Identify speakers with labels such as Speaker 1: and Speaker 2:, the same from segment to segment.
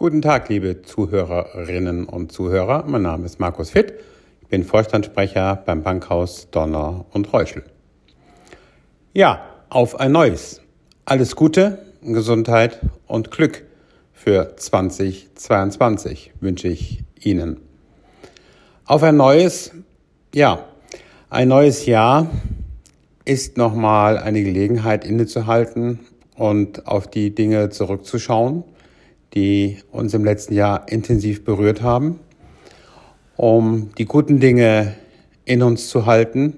Speaker 1: Guten Tag, liebe Zuhörerinnen und Zuhörer. Mein Name ist Markus Fitt. Ich bin Vorstandssprecher beim Bankhaus Donner und Reuschel. Ja, auf ein neues. Alles Gute, Gesundheit und Glück für 2022 wünsche ich Ihnen. Auf ein neues, ja, ein neues Jahr ist nochmal eine Gelegenheit innezuhalten und auf die Dinge zurückzuschauen, die uns im letzten Jahr intensiv berührt haben, um die guten Dinge in uns zu halten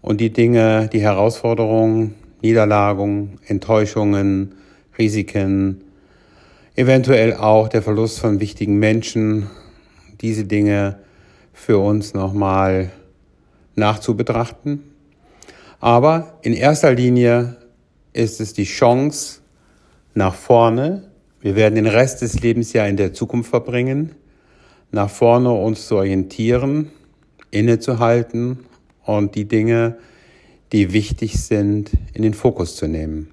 Speaker 1: und die Dinge, die Herausforderungen, Niederlagungen, Enttäuschungen, Risiken, eventuell auch der Verlust von wichtigen Menschen, diese Dinge für uns nochmal nachzubetrachten. Aber in erster Linie ist es die Chance nach vorne wir werden den Rest des Lebens ja in der Zukunft verbringen, nach vorne uns zu orientieren, innezuhalten und die Dinge, die wichtig sind, in den Fokus zu nehmen.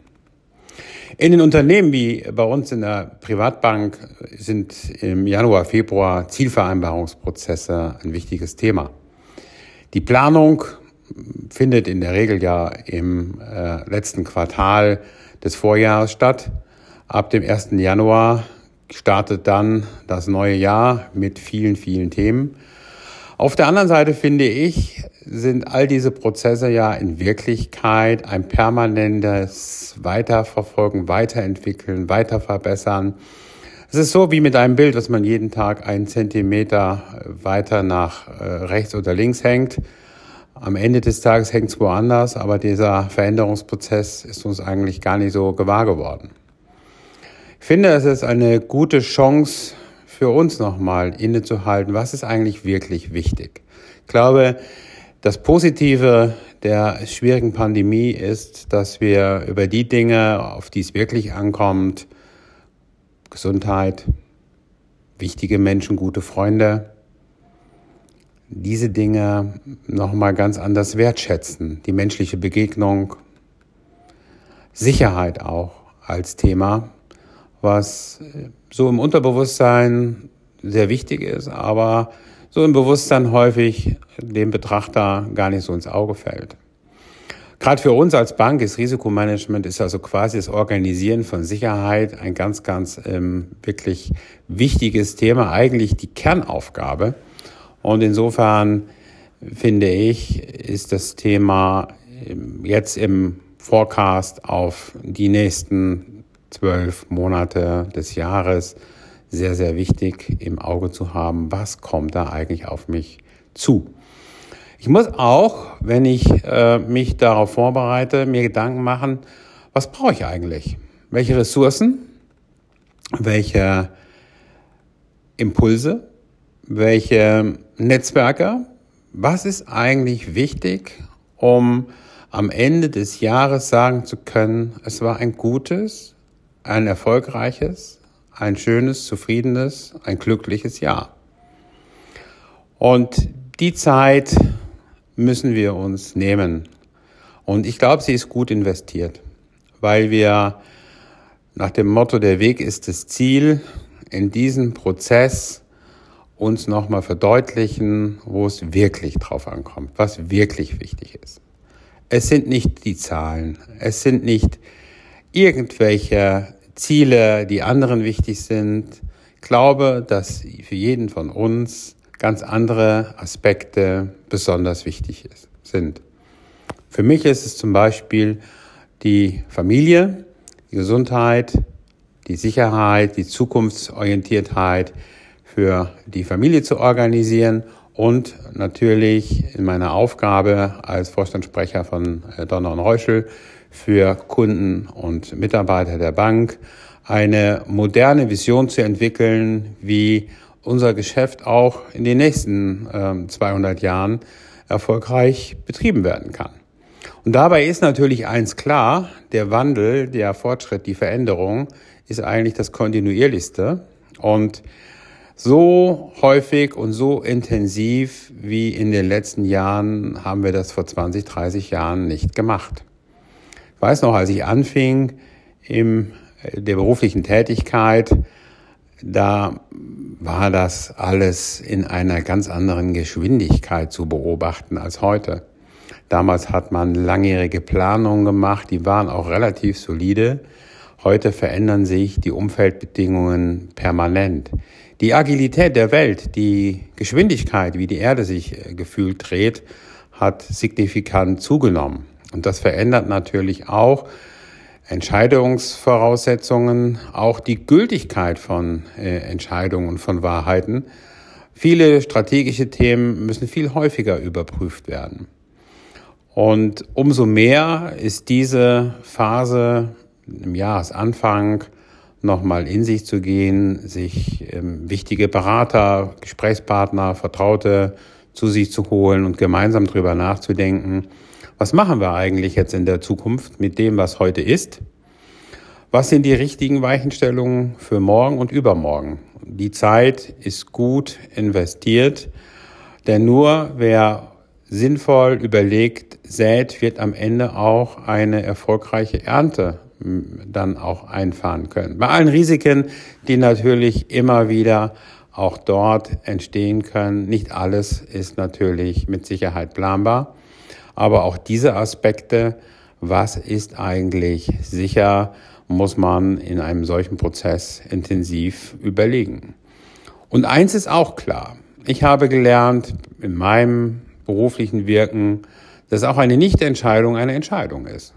Speaker 1: In den Unternehmen wie bei uns in der Privatbank sind im Januar, Februar Zielvereinbarungsprozesse ein wichtiges Thema. Die Planung findet in der Regel ja im äh, letzten Quartal des Vorjahres statt. Ab dem 1. Januar startet dann das neue Jahr mit vielen, vielen Themen. Auf der anderen Seite finde ich, sind all diese Prozesse ja in Wirklichkeit ein permanentes Weiterverfolgen, Weiterentwickeln, Weiterverbessern. Es ist so wie mit einem Bild, was man jeden Tag einen Zentimeter weiter nach äh, rechts oder links hängt. Am Ende des Tages hängt es woanders, aber dieser Veränderungsprozess ist uns eigentlich gar nicht so gewahr geworden. Ich finde, es ist eine gute Chance für uns nochmal innezuhalten, was ist eigentlich wirklich wichtig. Ich glaube, das Positive der schwierigen Pandemie ist, dass wir über die Dinge, auf die es wirklich ankommt, Gesundheit, wichtige Menschen, gute Freunde, diese Dinge nochmal ganz anders wertschätzen. Die menschliche Begegnung, Sicherheit auch als Thema was so im Unterbewusstsein sehr wichtig ist, aber so im Bewusstsein häufig dem Betrachter gar nicht so ins Auge fällt. Gerade für uns als Bank ist Risikomanagement ist also quasi das Organisieren von Sicherheit ein ganz, ganz ähm, wirklich wichtiges Thema, eigentlich die Kernaufgabe. Und insofern finde ich, ist das Thema ähm, jetzt im Forecast auf die nächsten zwölf Monate des Jahres sehr, sehr wichtig im Auge zu haben, was kommt da eigentlich auf mich zu. Ich muss auch, wenn ich äh, mich darauf vorbereite, mir Gedanken machen, was brauche ich eigentlich? Welche Ressourcen? Welche Impulse? Welche Netzwerke? Was ist eigentlich wichtig, um am Ende des Jahres sagen zu können, es war ein gutes, ein erfolgreiches, ein schönes, zufriedenes, ein glückliches Jahr. Und die Zeit müssen wir uns nehmen. Und ich glaube, sie ist gut investiert, weil wir nach dem Motto, der Weg ist das Ziel, in diesem Prozess uns nochmal verdeutlichen, wo es wirklich drauf ankommt, was wirklich wichtig ist. Es sind nicht die Zahlen, es sind nicht irgendwelche Ziele, die anderen wichtig sind. Glaube, dass für jeden von uns ganz andere Aspekte besonders wichtig ist, sind. Für mich ist es zum Beispiel die Familie, die Gesundheit, die Sicherheit, die Zukunftsorientiertheit für die Familie zu organisieren und natürlich in meiner Aufgabe als Vorstandssprecher von äh, Donner und Reuschel für Kunden und Mitarbeiter der Bank eine moderne Vision zu entwickeln, wie unser Geschäft auch in den nächsten äh, 200 Jahren erfolgreich betrieben werden kann. Und dabei ist natürlich eins klar, der Wandel, der Fortschritt, die Veränderung ist eigentlich das kontinuierlichste. Und so häufig und so intensiv wie in den letzten Jahren haben wir das vor 20, 30 Jahren nicht gemacht. Ich weiß noch, als ich anfing in der beruflichen Tätigkeit, da war das alles in einer ganz anderen Geschwindigkeit zu beobachten als heute. Damals hat man langjährige Planungen gemacht, die waren auch relativ solide. Heute verändern sich die Umfeldbedingungen permanent. Die Agilität der Welt, die Geschwindigkeit, wie die Erde sich äh, gefühlt dreht, hat signifikant zugenommen. Und das verändert natürlich auch Entscheidungsvoraussetzungen, auch die Gültigkeit von äh, Entscheidungen und von Wahrheiten. Viele strategische Themen müssen viel häufiger überprüft werden. Und umso mehr ist diese Phase im Jahresanfang nochmal in sich zu gehen, sich ähm, wichtige Berater, Gesprächspartner, Vertraute zu sich zu holen und gemeinsam drüber nachzudenken, was machen wir eigentlich jetzt in der Zukunft mit dem, was heute ist? Was sind die richtigen Weichenstellungen für morgen und übermorgen? Die Zeit ist gut investiert, denn nur wer sinnvoll überlegt sät, wird am Ende auch eine erfolgreiche Ernte dann auch einfahren können. Bei allen Risiken, die natürlich immer wieder auch dort entstehen können. Nicht alles ist natürlich mit Sicherheit planbar. Aber auch diese Aspekte, was ist eigentlich sicher, muss man in einem solchen Prozess intensiv überlegen. Und eins ist auch klar. Ich habe gelernt in meinem beruflichen Wirken, dass auch eine Nichtentscheidung eine Entscheidung ist.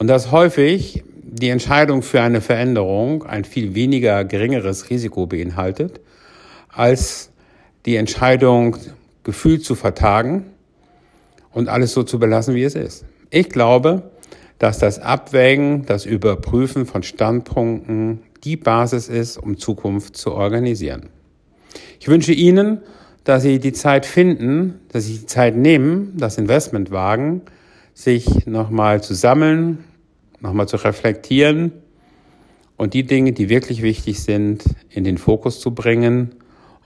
Speaker 1: Und dass häufig die Entscheidung für eine Veränderung ein viel weniger geringeres Risiko beinhaltet, als die Entscheidung gefühlt zu vertagen und alles so zu belassen, wie es ist. Ich glaube, dass das Abwägen, das Überprüfen von Standpunkten die Basis ist, um Zukunft zu organisieren. Ich wünsche Ihnen, dass Sie die Zeit finden, dass Sie die Zeit nehmen, das Investment wagen, sich nochmal zu sammeln, nochmal zu reflektieren und die Dinge, die wirklich wichtig sind, in den Fokus zu bringen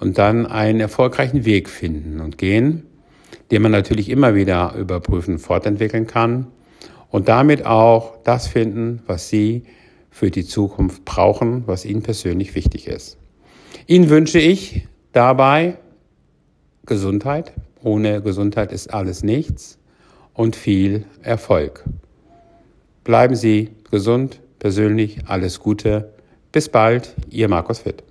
Speaker 1: und dann einen erfolgreichen Weg finden und gehen, den man natürlich immer wieder überprüfen, fortentwickeln kann und damit auch das finden, was Sie für die Zukunft brauchen, was Ihnen persönlich wichtig ist. Ihnen wünsche ich dabei Gesundheit. Ohne Gesundheit ist alles nichts und viel Erfolg. Bleiben Sie gesund, persönlich alles Gute. Bis bald, Ihr Markus Witt.